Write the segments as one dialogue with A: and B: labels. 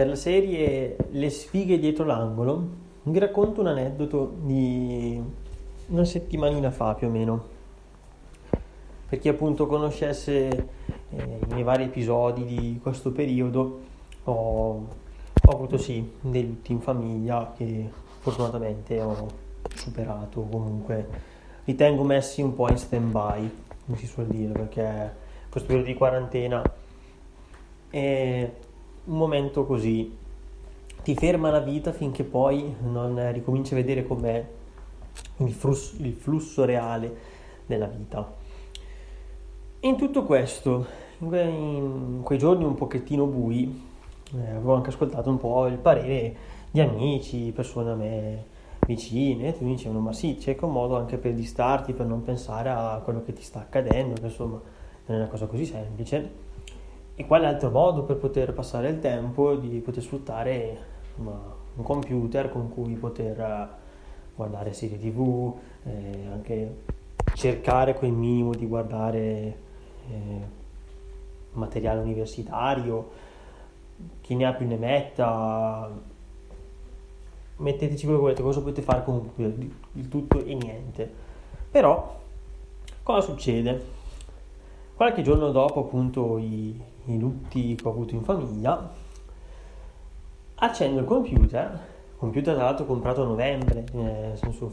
A: Per la serie Le sfighe dietro l'angolo vi racconto un aneddoto di una settimanina fa più o meno. Per chi appunto conoscesse eh, i miei vari episodi di questo periodo, ho, ho avuto sì dei lutti in famiglia che fortunatamente ho superato, comunque ritengo messi un po' in stand by, come si suol dire, perché questo periodo di quarantena è un momento così ti ferma la vita finché poi non ricominci a vedere com'è il flusso, il flusso reale della vita. In tutto questo, in, que- in quei giorni un pochettino bui, eh, avevo anche ascoltato un po' il parere di amici, persone a me vicine, e mi dicevano ma sì, cerca un modo anche per distarti, per non pensare a quello che ti sta accadendo, che insomma non è una cosa così semplice. E quale altro modo per poter passare il tempo di poter sfruttare un computer con cui poter eh, guardare serie tv, eh, anche cercare quel minimo di guardare eh, materiale universitario, chi ne ha più ne metta, metteteci quello che volete, cosa potete fare con il tutto e niente. Però, cosa succede? Qualche giorno dopo appunto i, i lutti che ho avuto in famiglia, accendo il computer, computer tra l'altro comprato a novembre, eh, nel senso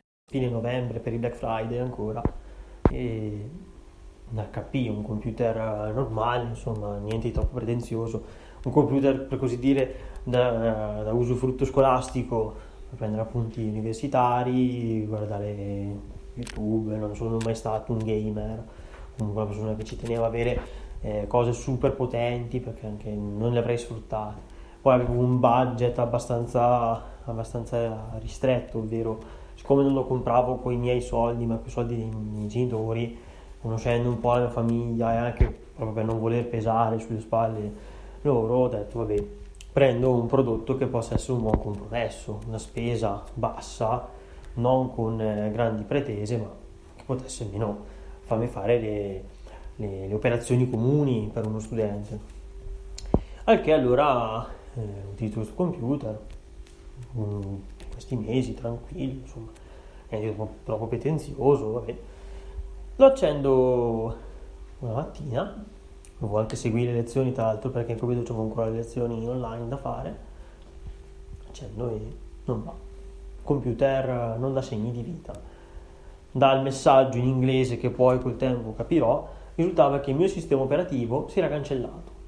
A: Fine novembre per il Black Friday ancora e un HP, un computer normale, insomma, niente di troppo pretenzioso, un computer per così dire da, da usufrutto scolastico per prendere appunti universitari, guardare YouTube, non sono mai stato un gamer, comunque una persona che ci teneva a avere eh, cose super potenti perché anche non le avrei sfruttate. Poi avevo un budget abbastanza, abbastanza ristretto, ovvero siccome non lo compravo con i miei soldi, ma con i soldi dei miei genitori, conoscendo un po' la mia famiglia e anche proprio per non voler pesare sulle spalle loro, ho detto vabbè, prendo un prodotto che possa essere un buon compromesso, una spesa bassa, non con eh, grandi pretese, ma che potesse almeno farmi fare le, le, le operazioni comuni per uno studente. Al che allora eh, utilizzo questo computer, questi mesi tranquilli, insomma, niente troppo, pretenzioso, vabbè. Lo accendo una mattina, devo anche seguire le lezioni tra l'altro perché in computer ho ancora le lezioni online da fare, accendo e non va. Computer non dà segni di vita. Dal messaggio in inglese che poi col tempo capirò, risultava che il mio sistema operativo si era cancellato.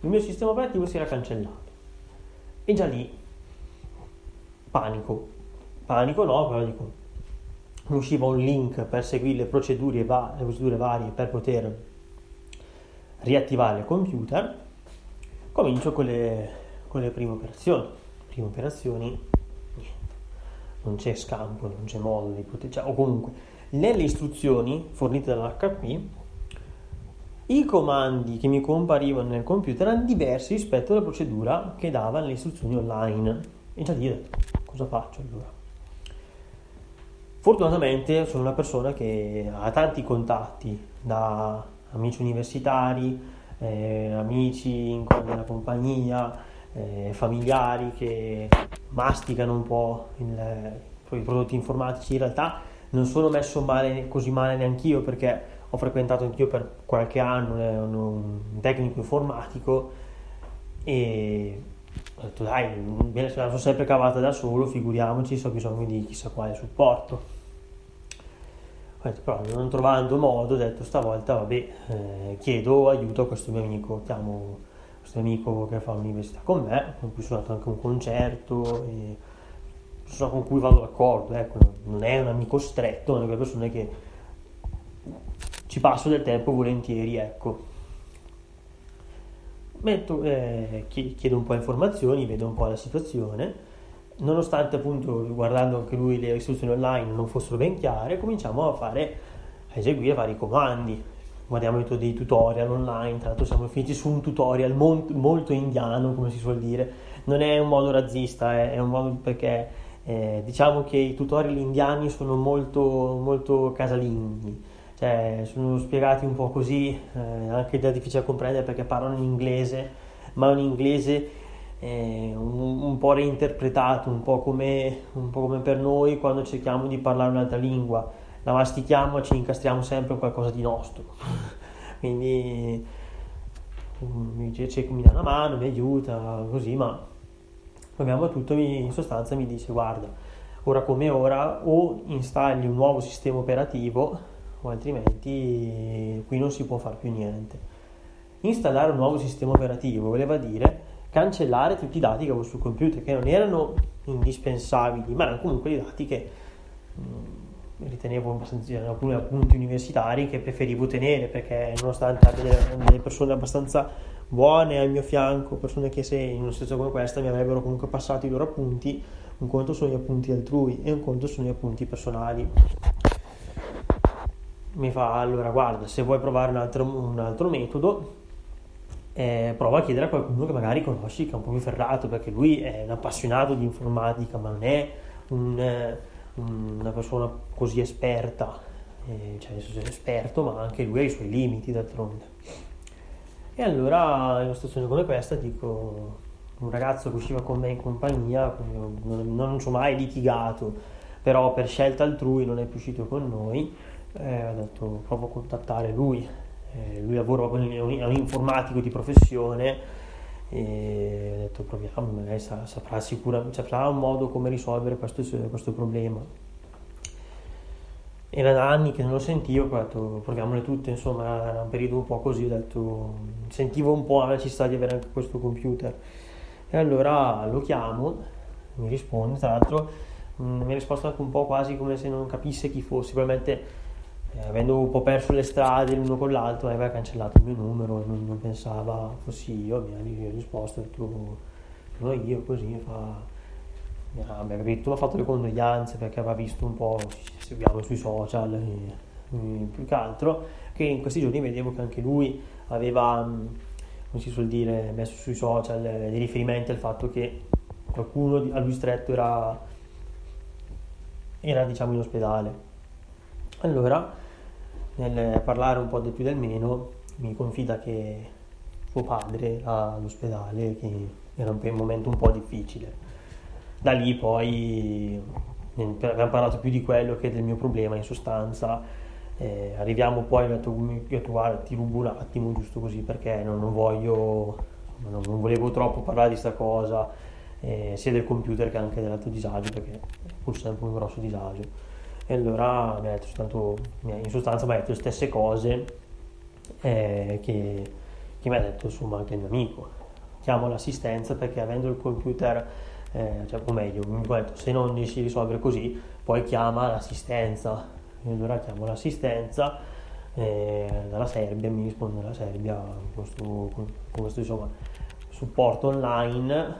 A: Il mio sistema operativo si era cancellato. E già lì, panico. Panico no, però dico, mi usciva un link per seguire le procedure, va- le procedure varie per poter riattivare il computer. Comincio con le, con le prime operazioni. Prime operazioni, niente. Non c'è scampo, non c'è modo di poter... Cioè, o comunque, nelle istruzioni fornite dall'HP i comandi che mi comparivano nel computer erano diversi rispetto alla procedura che dava nelle istruzioni online. E già dire, cosa faccio allora? Fortunatamente sono una persona che ha tanti contatti, da amici universitari, eh, amici in, nella compagnia, eh, familiari che masticano un po' il, i prodotti informatici. In realtà non sono messo male, così male neanch'io perché ho frequentato anch'io per qualche anno eh, un tecnico informatico e ho detto dai, me la sono sempre cavata da solo, figuriamoci se ho bisogno di chissà quale supporto. Però non trovando modo, ho detto stavolta vabbè, eh, chiedo aiuto a questo mio amico, chiamo questo amico che fa l'università con me, con cui sono andato anche a un concerto, e, con cui vado d'accordo, ecco, non è un amico stretto, ma è una persona che ci passo del tempo volentieri, ecco. Metto, eh, chiedo un po' informazioni, vedo un po' la situazione, nonostante appunto guardando anche lui le istruzioni online non fossero ben chiare, cominciamo a fare, a eseguire vari comandi. Guardiamo dei tutorial online, tra l'altro siamo finiti su un tutorial molto, molto indiano, come si suol dire. Non è un modo razzista, è, è un modo perché eh, diciamo che i tutorial indiani sono molto, molto casalinghi cioè, sono spiegati un po' così, eh, anche da difficile da comprendere perché parlano in inglese, ma un inglese eh, un, un, po' reinterpretato, un po, come, un po' come per noi quando cerchiamo di parlare un'altra lingua, la mastichiamo e ci incastriamo sempre in qualcosa di nostro. Quindi mm, mi, dice, mi dà una mano, mi aiuta, così, ma abbiamo tutto, in sostanza mi dice guarda, ora come ora o installi un nuovo sistema operativo o altrimenti qui non si può fare più niente. Installare un nuovo sistema operativo voleva dire cancellare tutti i dati che avevo sul computer, che non erano indispensabili, ma erano comunque dei dati che mm, ritenevo abbastanza, erano alcuni appunti universitari che preferivo tenere perché nonostante abbia delle, delle persone abbastanza buone al mio fianco, persone che se in una situazione come questa mi avrebbero comunque passato i loro appunti, un conto sono gli appunti altrui e un conto sono gli appunti personali mi fa allora guarda se vuoi provare un altro, un altro metodo eh, prova a chiedere a qualcuno che magari conosci che è un po' più ferrato perché lui è un appassionato di informatica ma non è un, eh, una persona così esperta eh, cioè è esperto ma anche lui ha i suoi limiti d'altronde. E allora in una situazione come questa dico un ragazzo che usciva con me in compagnia non, non ci ho mai litigato però per scelta altrui non è più uscito con noi eh, ho detto provo a contattare lui, eh, lui lavora è un informatico di professione e ho detto proviamo, magari saprà sicuramente, saprà un modo come risolvere questo, questo problema. Era da anni che non lo sentivo, ho detto proviamole tutte, insomma era un periodo un po' così, ho detto sentivo un po' la necessità di avere anche questo computer. E allora lo chiamo, mi risponde, tra l'altro mh, mi ha risposto anche un po' quasi come se non capisse chi fosse, probabilmente eh, avendo un po' perso le strade l'uno con l'altro, aveva cancellato il mio numero e non, non pensava fossi io, mi ha risposto, detto sono io, così fa... Mi ha, mi ha fatto le condoglianze perché aveva visto un po', seguiamo sui social, e, e, più che altro, che in questi giorni vedevo che anche lui aveva, mm, come si suol dire, messo sui social dei riferimenti al fatto che qualcuno a lui stretto era, era diciamo in ospedale. Allora, nel parlare un po' del più del meno mi confida che suo padre all'ospedale che era un, momento un po' difficile. Da lì poi abbiamo parlato più di quello che del mio problema in sostanza. Eh, arriviamo poi, ho detto guarda ti rubo un attimo giusto così perché non, non voglio, non, non, volevo troppo parlare di questa cosa, eh, sia del computer che anche dell'altro disagio perché è pur sempre un grosso disagio. E allora mi ha detto soltanto, in sostanza mi ha detto le stesse cose eh, che, che, mi ha detto insomma anche il mio amico. Chiamo l'assistenza perché avendo il computer eh, cioè, o meglio, mi ha detto se non riesci a risolvere così, poi chiama l'assistenza. E allora chiamo l'assistenza eh, dalla Serbia, mi risponde la Serbia con questo, con questo insomma, supporto online,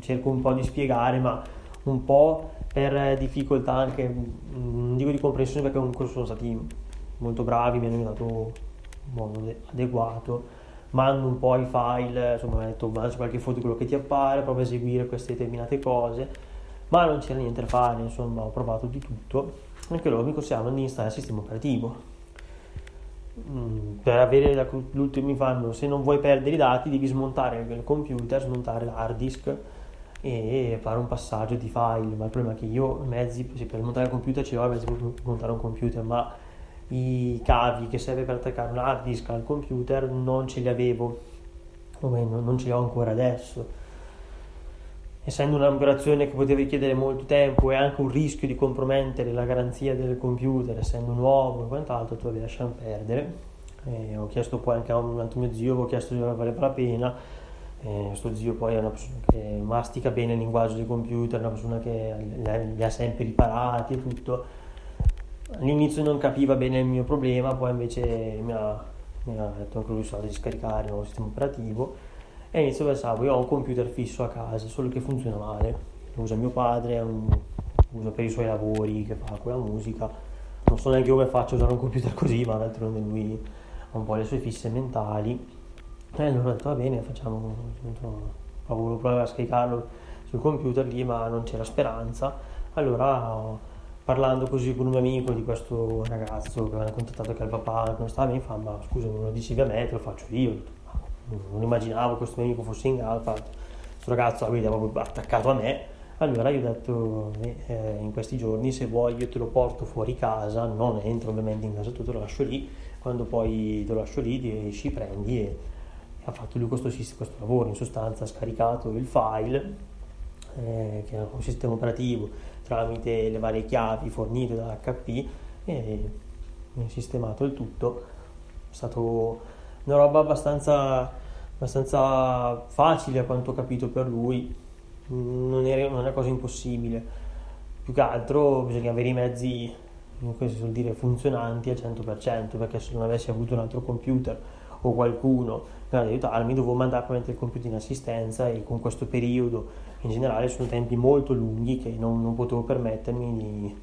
A: cerco un po' di spiegare, ma un po' per difficoltà anche, non dico di comprensione perché comunque sono stati molto bravi, mi hanno dato un modo adeguato. Mando un po' i file, insomma mi ha detto mangia qualche foto di quello che ti appare, prova a eseguire queste determinate cose, ma non c'era niente da fare, insomma ho provato di tutto, anche loro mi consigliavano di installare il sistema operativo. Mm, per avere l'ultimo fanno se non vuoi perdere i dati devi smontare il computer, smontare l'hard disk e fare un passaggio di file ma il problema è che io mezzi sì, per montare il computer ce l'ho mezzi per montare un computer ma i cavi che serve per attaccare un hard disk al computer non ce li avevo, o meno, non ce li ho ancora adesso. Essendo un'operazione che poteva richiedere molto tempo e anche un rischio di compromettere la garanzia del computer, essendo nuovo e quant'altro, tu devi lasciare perdere. E ho chiesto poi anche a un altro mio zio, ho chiesto se valeva la pena. Questo zio poi è una persona che mastica bene il linguaggio del computer, è una persona che li ha sempre riparati e tutto. All'inizio non capiva bene il mio problema, poi invece mi ha, mi ha detto anche lui soldi di scaricare il nuovo sistema operativo. E all'inizio pensavo io ho un computer fisso a casa, solo che funziona male, lo usa mio padre, un, usa per i suoi lavori che fa con la musica, non so neanche come faccio a usare un computer così, ma d'altronde lui ha un po' le sue fisse mentali e allora ho detto va bene facciamo, ho provare a scaricarlo sul computer lì ma non c'era speranza, allora parlando così con un mio amico di questo ragazzo che aveva contattato che il papà non stava mi fa ma scusa non lo dicevi a me te lo faccio io. Non immaginavo che questo mio amico fosse in alfa questo ragazzo aveva proprio attaccato a me. Allora io ho detto eh, in questi giorni se vuoi io te lo porto fuori casa non entro ovviamente in casa tu te lo lascio lì. Quando poi te lo lascio lì esci prendi e ha fatto lui questo, questo lavoro in sostanza ha scaricato il file eh, che è un sistema operativo tramite le varie chiavi fornite da HP e ha sistemato il tutto. È stato una roba abbastanza, abbastanza facile a quanto ho capito per lui, non è una cosa impossibile. Più che altro bisogna avere i mezzi, come si dire, funzionanti al 100%, perché se non avessi avuto un altro computer o qualcuno ad aiutarmi, dovevo mandare probabilmente il computer in assistenza e con questo periodo in generale sono tempi molto lunghi che non, non potevo permettermi di,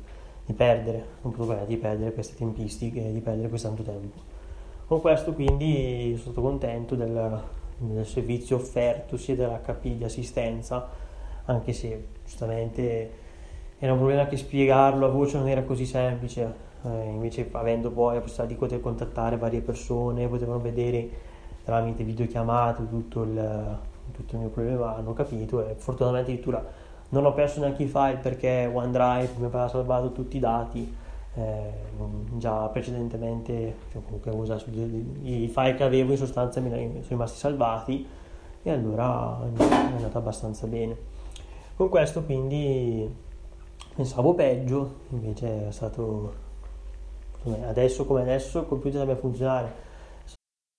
A: di, perdere, non potevo permettermi di perdere queste tempistiche, di perdere questo tanto tempo. Con questo quindi sono stato contento del, del servizio offerto sia dall'HP di assistenza, anche se giustamente era un problema che spiegarlo a voce non era così semplice, eh, invece avendo poi la possibilità di poter contattare varie persone, potevano vedere tramite videochiamate tutto il, tutto il mio problema hanno capito e fortunatamente addirittura non ho perso neanche i file perché OneDrive mi aveva salvato tutti i dati eh, già precedentemente cioè comunque usato, i file che avevo in sostanza mi sono rimasti salvati e allora è andata abbastanza bene. Con questo quindi pensavo peggio invece è stato adesso come adesso il computer sembra funzionare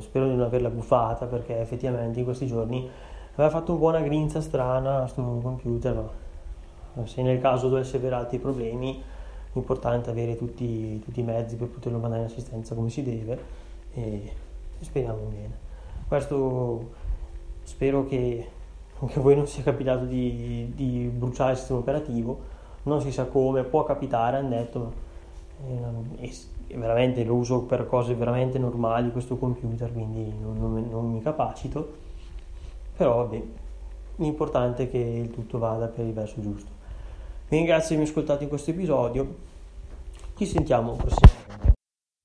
A: Spero di non averla buffata perché effettivamente in questi giorni aveva fatto un una grinza strana sul computer, ma se nel caso dovesse avere altri problemi è importante avere tutti, tutti i mezzi per poterlo mandare in assistenza come si deve e speriamo bene. Questo spero che anche a voi non sia capitato di, di, bruciare il sistema operativo, non si sa come, può capitare, hanno detto, e, e veramente lo uso per cose veramente normali questo computer, quindi non, non, non mi capacito, però vabbè, l'importante è che il tutto vada per il verso giusto. Vi ringrazio di avermi ascoltato in questo episodio. Ci sentiamo prossimamente.